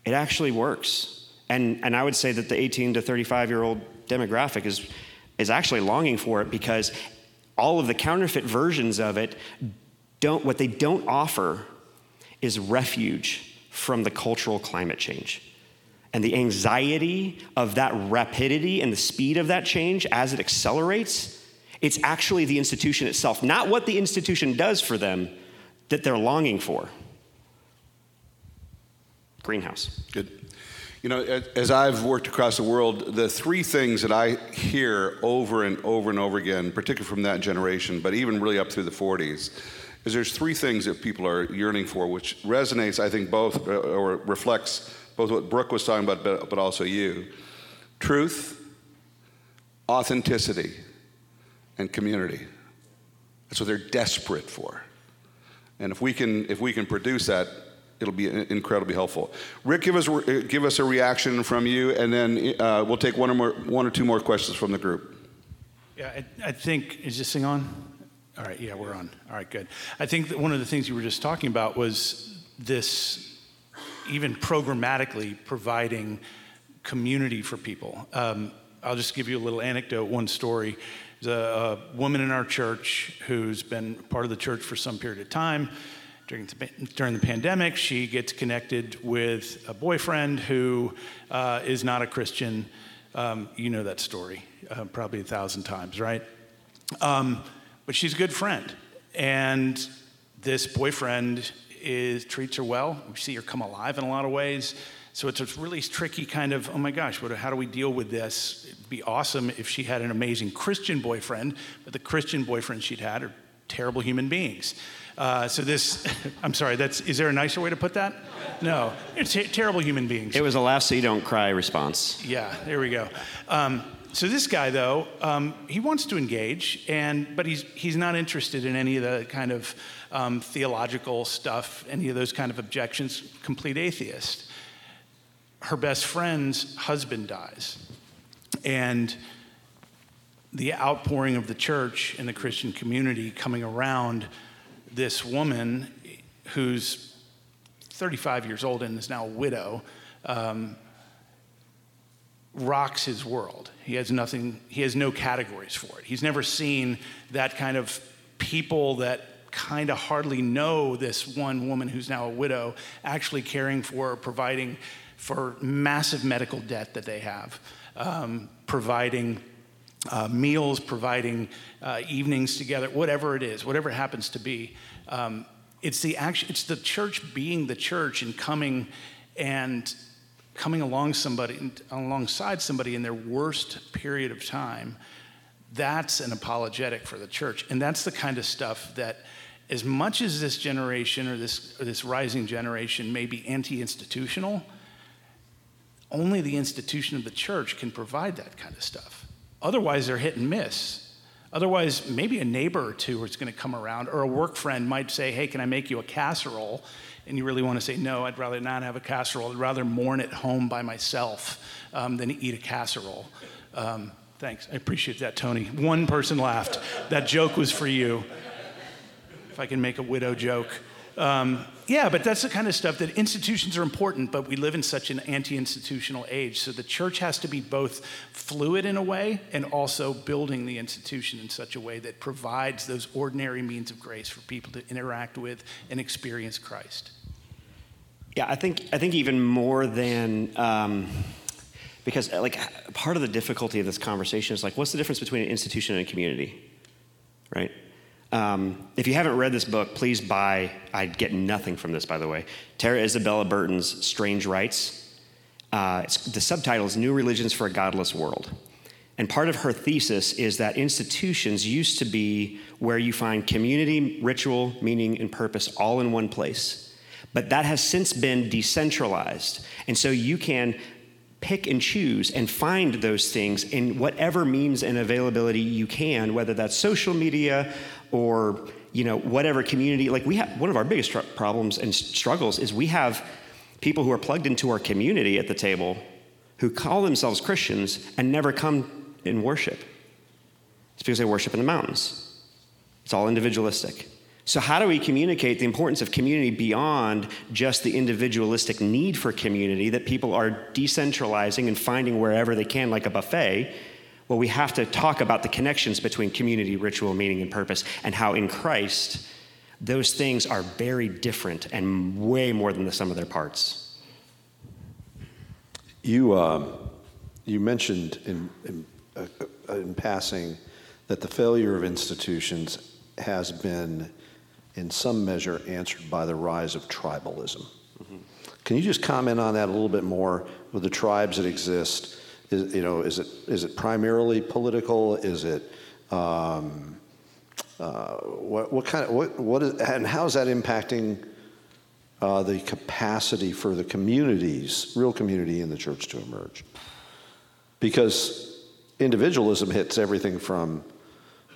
it actually works. And, and I would say that the 18 to 35 year old demographic is, is actually longing for it because all of the counterfeit versions of it don't, what they don't offer is refuge from the cultural climate change. And the anxiety of that rapidity and the speed of that change as it accelerates, it's actually the institution itself, not what the institution does for them that they're longing for. Greenhouse. Good. You know, as I've worked across the world, the three things that I hear over and over and over again, particularly from that generation, but even really up through the 40s, is there's three things that people are yearning for, which resonates, I think, both uh, or reflects both what Brooke was talking about, but, also you. Truth, authenticity, and community. That's what they're desperate for. And if we can, if we can produce that, it'll be incredibly helpful. Rick, give us give us a reaction from you, and then uh, we'll take one or more, one or two more questions from the group. Yeah, I, I think is this thing on? All right, yeah, we're on. All right, good. I think that one of the things you were just talking about was this, even programmatically providing community for people. Um, I'll just give you a little anecdote, one story. There's a, a woman in our church who's been part of the church for some period of time during the, during the pandemic, she gets connected with a boyfriend who uh, is not a Christian. Um, you know that story uh, probably a thousand times, right? Um, but she's a good friend. And this boyfriend is, treats her well. We see her come alive in a lot of ways. So it's a really tricky kind of, oh my gosh, what, how do we deal with this? It'd be awesome if she had an amazing Christian boyfriend, but the Christian boyfriends she'd had are terrible human beings. Uh, so this, I'm sorry, that's, is there a nicer way to put that? No, it's terrible human beings. It was a laugh so you don't cry response. Yeah, there we go. Um, so this guy, though, um, he wants to engage, and but he's he's not interested in any of the kind of um, theological stuff, any of those kind of objections. Complete atheist. Her best friend's husband dies, and the outpouring of the church and the Christian community coming around this woman who's 35 years old and is now a widow um, rocks his world. He has nothing, he has no categories for it. He's never seen that kind of people that kind of hardly know this one woman who's now a widow actually caring for, providing for massive medical debt that they have, um, providing uh, meals, providing uh, evenings together, whatever it is, whatever it happens to be. Um, it's the action, it's the church being the church and coming and coming along somebody alongside somebody in their worst period of time. That's an apologetic for the church, and that's the kind of stuff that. As much as this generation or this, or this rising generation may be anti institutional, only the institution of the church can provide that kind of stuff. Otherwise, they're hit and miss. Otherwise, maybe a neighbor or two is going to come around, or a work friend might say, Hey, can I make you a casserole? And you really want to say, No, I'd rather not have a casserole. I'd rather mourn at home by myself um, than eat a casserole. Um, thanks. I appreciate that, Tony. One person laughed. That joke was for you. If I can make a widow joke. Um, yeah, but that's the kind of stuff that institutions are important, but we live in such an anti institutional age. So the church has to be both fluid in a way and also building the institution in such a way that provides those ordinary means of grace for people to interact with and experience Christ. Yeah, I think, I think even more than. Um, because like part of the difficulty of this conversation is like what's the difference between an institution and a community right um, if you haven't read this book, please buy. I get nothing from this, by the way. Tara Isabella Burton's Strange Rites. Uh, the subtitle is New Religions for a Godless World. And part of her thesis is that institutions used to be where you find community, ritual, meaning, and purpose all in one place. But that has since been decentralized. And so you can pick and choose and find those things in whatever means and availability you can, whether that's social media or you know whatever community. Like we have one of our biggest tr- problems and struggles is we have people who are plugged into our community at the table who call themselves Christians and never come in worship. It's because they worship in the mountains. It's all individualistic. So, how do we communicate the importance of community beyond just the individualistic need for community that people are decentralizing and finding wherever they can, like a buffet? Well, we have to talk about the connections between community, ritual, meaning, and purpose, and how in Christ those things are very different and way more than the sum of their parts. You, uh, you mentioned in, in, uh, uh in passing that the failure of institutions has been in some measure answered by the rise of tribalism. Mm-hmm. Can you just comment on that a little bit more with the tribes that exist? Is, you know, is it, is it primarily political? Is it, um, uh, what, what kind of, what, what is, and how is that impacting uh, the capacity for the communities, real community in the church to emerge? Because individualism hits everything from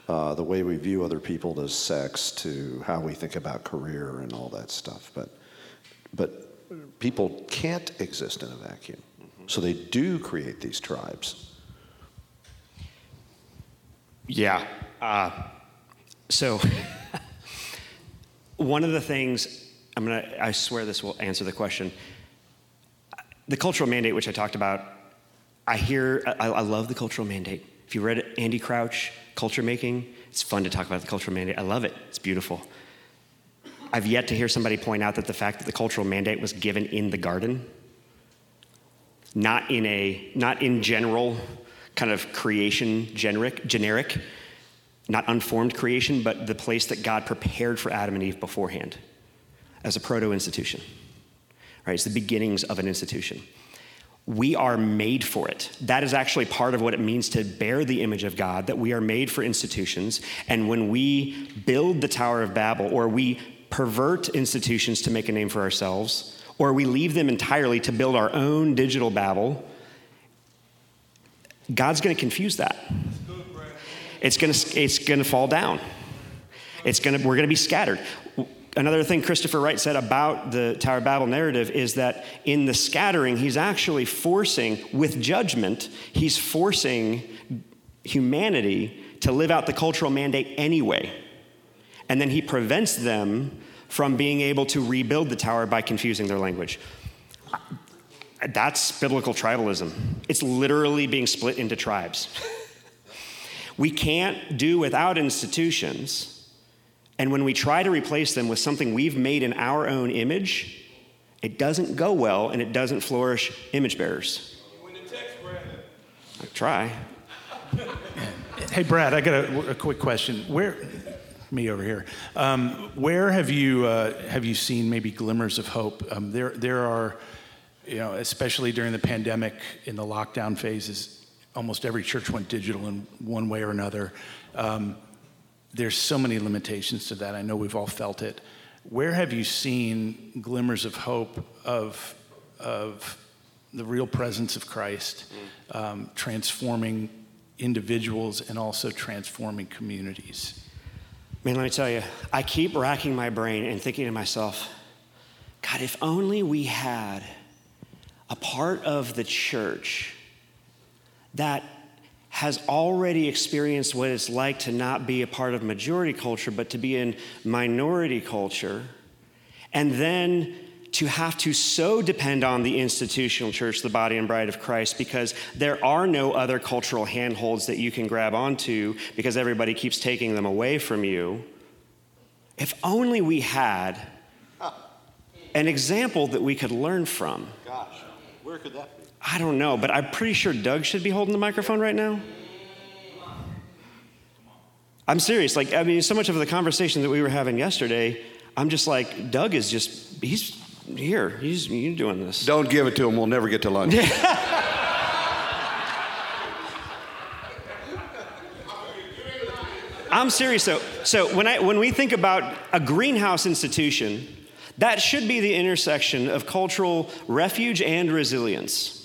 uh, the way we view other people as sex to how we think about career and all that stuff. But, but people can't exist in a vacuum. Mm-hmm. So they do create these tribes. Yeah. Uh, so, one of the things, I'm to, I swear this will answer the question. The cultural mandate, which I talked about, I hear, I, I love the cultural mandate. If you read Andy Crouch, culture making. It's fun to talk about the cultural mandate. I love it, it's beautiful. I've yet to hear somebody point out that the fact that the cultural mandate was given in the garden, not in a, not in general kind of creation generic, generic, not unformed creation, but the place that God prepared for Adam and Eve beforehand as a proto institution. Right? It's the beginnings of an institution we are made for it. That is actually part of what it means to bear the image of God, that we are made for institutions. And when we build the Tower of Babel, or we pervert institutions to make a name for ourselves, or we leave them entirely to build our own digital Babel, God's going to confuse that. It's going to, it's going to fall down. It's going to, we're going to be scattered another thing Christopher Wright said about the Tower of Babel narrative is that in the scattering, he's actually forcing, with judgment, he's forcing humanity to live out the cultural mandate anyway. And then he prevents them from being able to rebuild the tower by confusing their language. That's biblical tribalism. It's literally being split into tribes. we can't do without institutions and when we try to replace them with something we've made in our own image, it doesn't go well and it doesn't flourish image bearers. I try. Hey, Brad, I got a, a, quick question. Where, me over here, um, where have you, uh, have you seen maybe glimmers of hope? Um, there, there are, you know, especially during the pandemic in the lockdown phases, almost every church went digital in one way or another. Um, there's so many limitations to that. I know we've all felt it. Where have you seen glimmers of hope of, of the real presence of Christ um, transforming individuals and also transforming communities? Man, let me tell you, I keep racking my brain and thinking to myself, God, if only we had a part of the church that has already experienced what it's like to not be a part of majority culture, but to be in minority culture, and then to have to so depend on the institutional church, the body and bride of Christ, because there are no other cultural handholds that you can grab onto because everybody keeps taking them away from you. If only we had an example that we could learn from. Gosh, where could that be? I don't know, but I'm pretty sure Doug should be holding the microphone right now. I'm serious. Like, I mean, so much of the conversation that we were having yesterday, I'm just like, Doug is just, he's here. He's you doing this. Don't give it to him. We'll never get to lunch. I'm serious though. So when I when we think about a greenhouse institution, that should be the intersection of cultural refuge and resilience.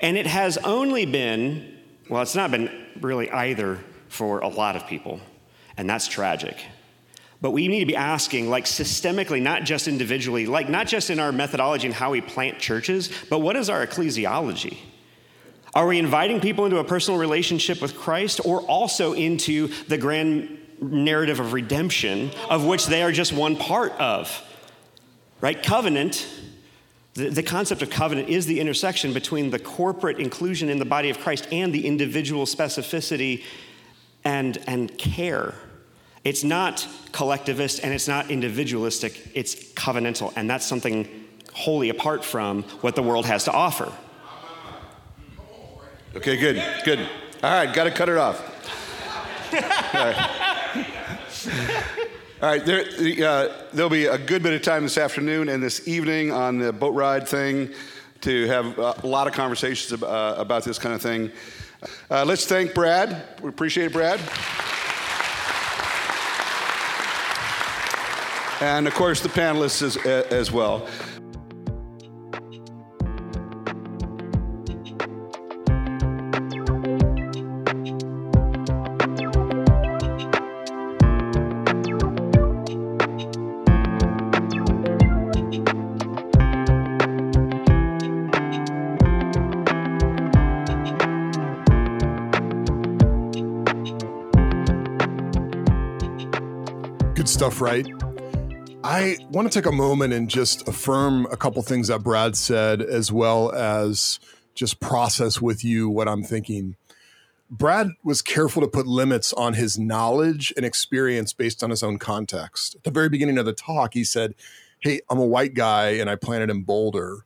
And it has only been, well, it's not been really either for a lot of people, and that's tragic. But we need to be asking, like systemically, not just individually, like not just in our methodology and how we plant churches, but what is our ecclesiology? Are we inviting people into a personal relationship with Christ or also into the grand narrative of redemption, of which they are just one part of. Right? Covenant, the, the concept of covenant is the intersection between the corporate inclusion in the body of Christ and the individual specificity and, and care. It's not collectivist and it's not individualistic, it's covenantal, and that's something wholly apart from what the world has to offer. Okay, good, good. All right, got to cut it off. All right, there, uh, there'll be a good bit of time this afternoon and this evening on the boat ride thing to have a lot of conversations about, uh, about this kind of thing. Uh, let's thank Brad. We appreciate it, Brad. And of course, the panelists as, as well. Stuff, right? I want to take a moment and just affirm a couple things that Brad said, as well as just process with you what I'm thinking. Brad was careful to put limits on his knowledge and experience based on his own context. At the very beginning of the talk, he said, Hey, I'm a white guy and I planted in Boulder.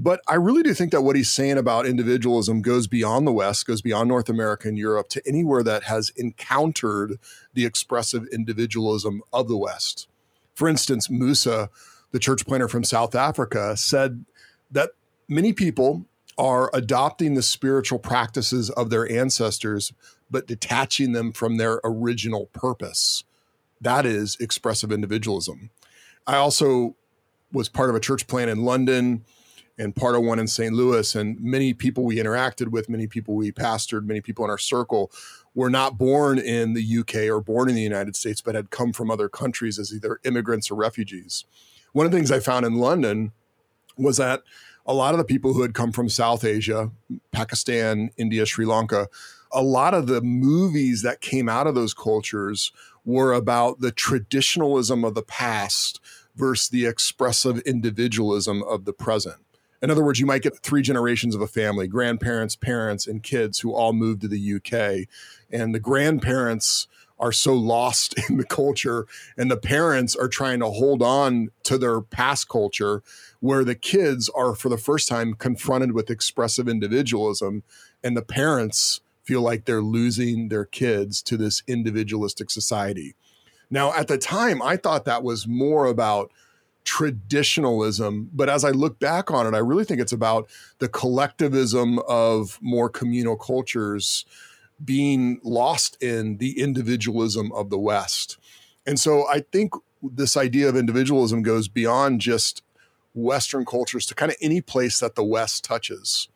But I really do think that what he's saying about individualism goes beyond the West, goes beyond North America and Europe to anywhere that has encountered the expressive individualism of the West. For instance, Moussa, the church planter from South Africa, said that many people are adopting the spiritual practices of their ancestors, but detaching them from their original purpose. That is expressive individualism. I also was part of a church plant in London and part of one in St. Louis. And many people we interacted with, many people we pastored, many people in our circle were not born in the UK or born in the United States, but had come from other countries as either immigrants or refugees. One of the things I found in London was that a lot of the people who had come from South Asia, Pakistan, India, Sri Lanka, a lot of the movies that came out of those cultures were about the traditionalism of the past versus the expressive individualism of the present. In other words, you might get three generations of a family grandparents, parents, and kids who all moved to the UK. And the grandparents are so lost in the culture, and the parents are trying to hold on to their past culture, where the kids are, for the first time, confronted with expressive individualism, and the parents feel like they're losing their kids to this individualistic society. Now, at the time, I thought that was more about traditionalism. But as I look back on it, I really think it's about the collectivism of more communal cultures being lost in the individualism of the West. And so I think this idea of individualism goes beyond just Western cultures to kind of any place that the West touches.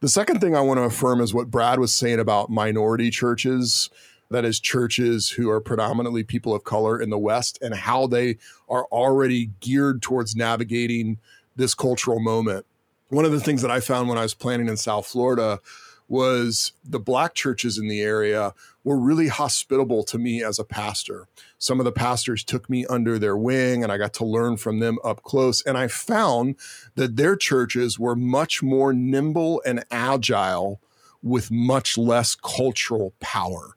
The second thing I want to affirm is what Brad was saying about minority churches that is churches who are predominantly people of color in the West and how they are already geared towards navigating this cultural moment. One of the things that I found when I was planting in South Florida was the black churches in the area were really hospitable to me as a pastor. Some of the pastors took me under their wing and I got to learn from them up close. And I found that their churches were much more nimble and agile with much less cultural power.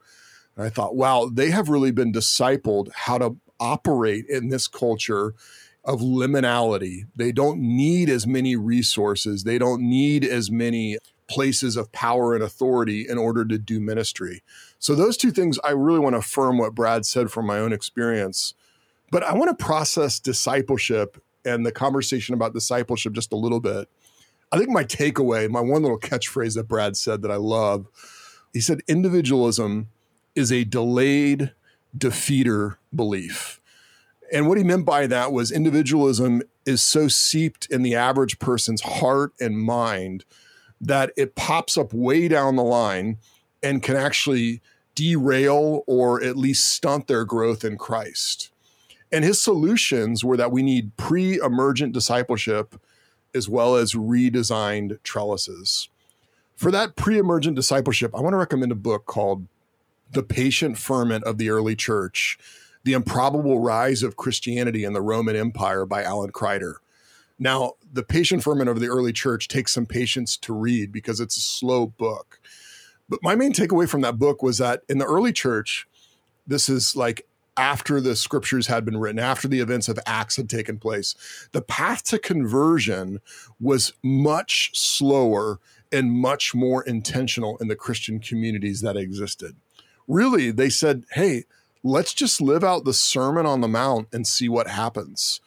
And I thought, wow, they have really been discipled how to operate in this culture of liminality. They don't need as many resources, they don't need as many places of power and authority in order to do ministry. So, those two things, I really want to affirm what Brad said from my own experience. But I want to process discipleship and the conversation about discipleship just a little bit. I think my takeaway, my one little catchphrase that Brad said that I love, he said, individualism is a delayed defeater belief. And what he meant by that was individualism is so seeped in the average person's heart and mind that it pops up way down the line and can actually derail or at least stunt their growth in Christ. And his solutions were that we need pre emergent discipleship as well as redesigned trellises. For that pre emergent discipleship, I want to recommend a book called The Patient Ferment of the Early Church The Improbable Rise of Christianity in the Roman Empire by Alan Kreider. Now, The Patient Ferment of the Early Church takes some patience to read because it's a slow book. But my main takeaway from that book was that in the early church, this is like after the scriptures had been written, after the events of Acts had taken place, the path to conversion was much slower and much more intentional in the Christian communities that existed. Really, they said, hey, let's just live out the Sermon on the Mount and see what happens.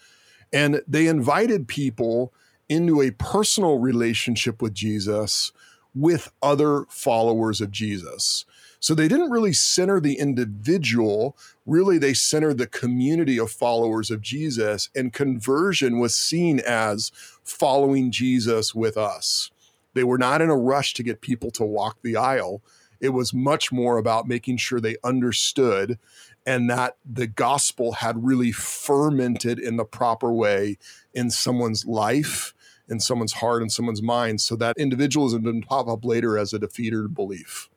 And they invited people into a personal relationship with Jesus with other followers of Jesus. So they didn't really center the individual, really, they centered the community of followers of Jesus, and conversion was seen as following Jesus with us. They were not in a rush to get people to walk the aisle. It was much more about making sure they understood and that the gospel had really fermented in the proper way in someone's life, in someone's heart, in someone's mind, so that individualism didn't pop up later as a defeater belief.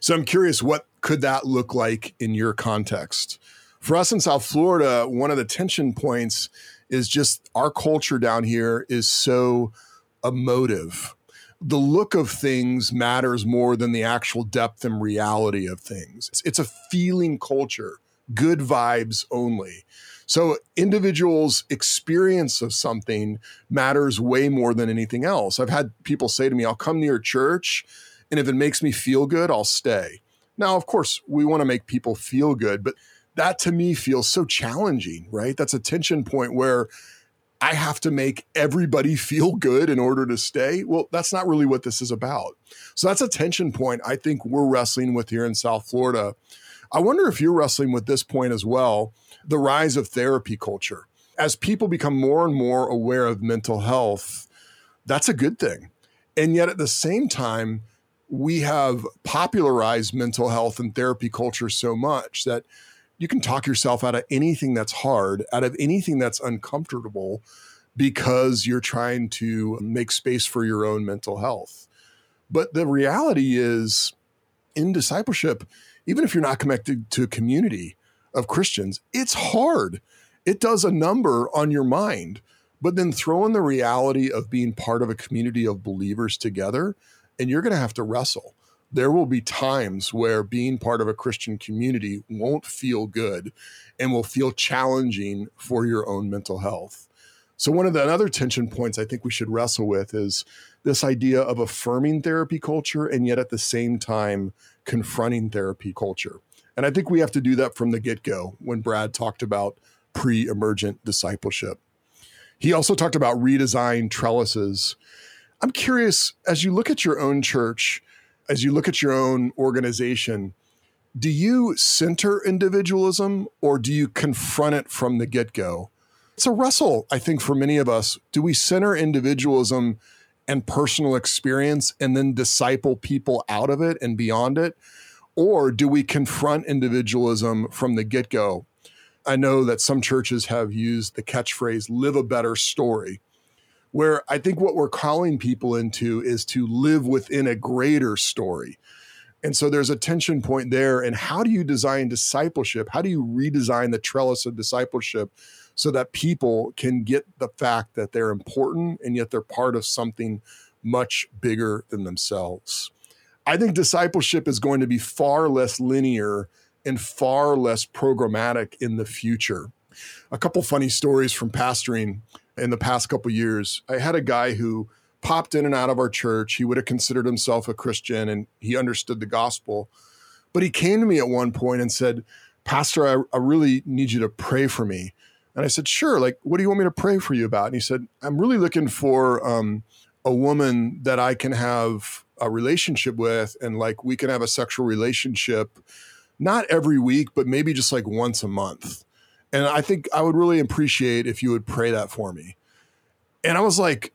So I'm curious, what could that look like in your context? For us in South Florida, one of the tension points is just our culture down here is so emotive. The look of things matters more than the actual depth and reality of things. It's, it's a feeling culture, good vibes only. So individuals' experience of something matters way more than anything else. I've had people say to me, I'll come to your church and if it makes me feel good, I'll stay. Now, of course, we want to make people feel good, but that to me feels so challenging, right? That's a tension point where I have to make everybody feel good in order to stay. Well, that's not really what this is about. So that's a tension point I think we're wrestling with here in South Florida. I wonder if you're wrestling with this point as well the rise of therapy culture. As people become more and more aware of mental health, that's a good thing. And yet at the same time, we have popularized mental health and therapy culture so much that you can talk yourself out of anything that's hard, out of anything that's uncomfortable, because you're trying to make space for your own mental health. But the reality is, in discipleship, even if you're not connected to a community of Christians, it's hard. It does a number on your mind. But then throw in the reality of being part of a community of believers together and you're going to have to wrestle. There will be times where being part of a Christian community won't feel good and will feel challenging for your own mental health. So, one of the other tension points I think we should wrestle with is this idea of affirming therapy culture and yet at the same time confronting therapy culture. And I think we have to do that from the get go when Brad talked about pre emergent discipleship. He also talked about redesigned trellises I'm curious, as you look at your own church, as you look at your own organization, do you center individualism or do you confront it from the get go? It's a wrestle, I think, for many of us. Do we center individualism and personal experience and then disciple people out of it and beyond it? Or do we confront individualism from the get go? I know that some churches have used the catchphrase, live a better story where I think what we're calling people into is to live within a greater story. And so there's a tension point there. And how do you design discipleship? How do you redesign the trellis of discipleship so that people can get the fact that they're important and yet they're part of something much bigger than themselves? I think discipleship is going to be far less linear and far less programmatic in the future. A couple funny stories from pastoring in the past couple years. I had a guy who popped in and out of our church. He would have considered himself a Christian and he understood the gospel. But he came to me at one point and said, Pastor, I, I really need you to pray for me. And I said, Sure. Like, what do you want me to pray for you about? And he said, I'm really looking for um, a woman that I can have a relationship with and like we can have a sexual relationship, not every week, but maybe just like once a month. And I think I would really appreciate if you would pray that for me. And I was like,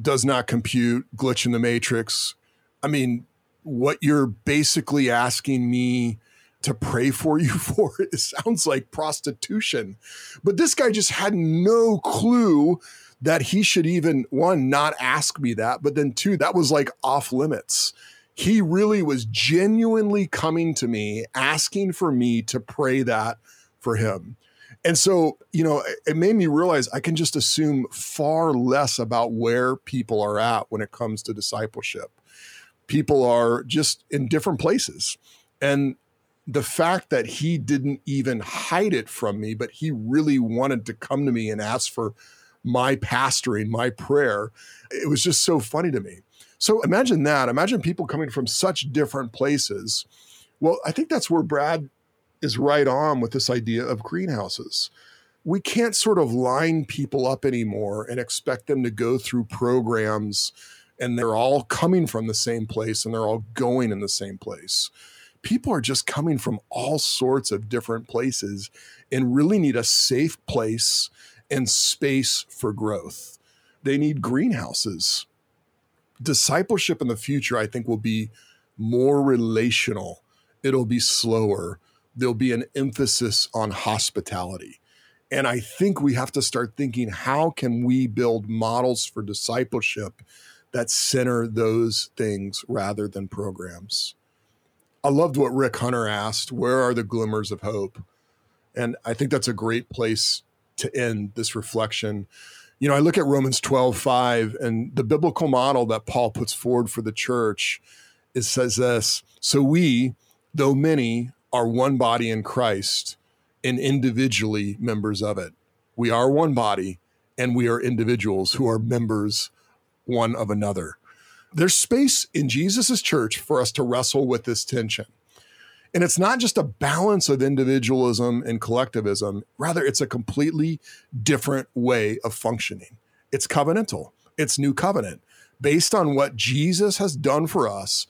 does not compute, glitch in the matrix. I mean, what you're basically asking me to pray for you for it sounds like prostitution. But this guy just had no clue that he should even one not ask me that, but then two, that was like off limits. he really was genuinely coming to me, asking for me to pray that for him. And so, you know, it made me realize I can just assume far less about where people are at when it comes to discipleship. People are just in different places. And the fact that he didn't even hide it from me, but he really wanted to come to me and ask for my pastoring, my prayer, it was just so funny to me. So imagine that. Imagine people coming from such different places. Well, I think that's where Brad is right on with this idea of greenhouses. We can't sort of line people up anymore and expect them to go through programs and they're all coming from the same place and they're all going in the same place. People are just coming from all sorts of different places and really need a safe place and space for growth. They need greenhouses. Discipleship in the future, I think, will be more relational. It'll be slower there'll be an emphasis on hospitality. And I think we have to start thinking how can we build models for discipleship that center those things rather than programs. I loved what Rick Hunter asked where are the glimmers of hope? And I think that's a great place to end this reflection. You know, I look at Romans 12, 5, and the biblical model that Paul puts forward for the church it says this so we, though many, are one body in Christ and individually members of it. We are one body and we are individuals who are members one of another. There's space in Jesus' church for us to wrestle with this tension. And it's not just a balance of individualism and collectivism, rather, it's a completely different way of functioning. It's covenantal, it's new covenant based on what Jesus has done for us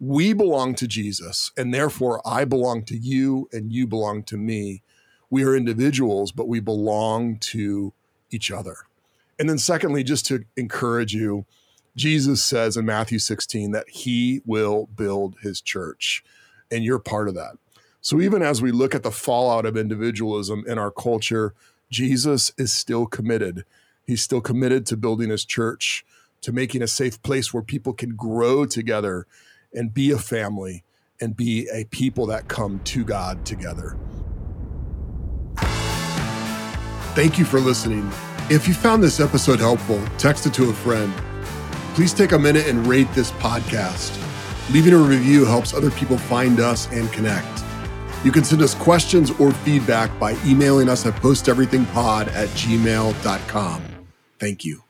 we belong to Jesus, and therefore I belong to you and you belong to me. We are individuals, but we belong to each other. And then, secondly, just to encourage you, Jesus says in Matthew 16 that he will build his church, and you're part of that. So, even as we look at the fallout of individualism in our culture, Jesus is still committed. He's still committed to building his church, to making a safe place where people can grow together and be a family and be a people that come to God together. Thank you for listening. If you found this episode helpful, text it to a friend. Please take a minute and rate this podcast. Leaving a review helps other people find us and connect. You can send us questions or feedback by emailing us at posteverythingpod at gmail.com. Thank you.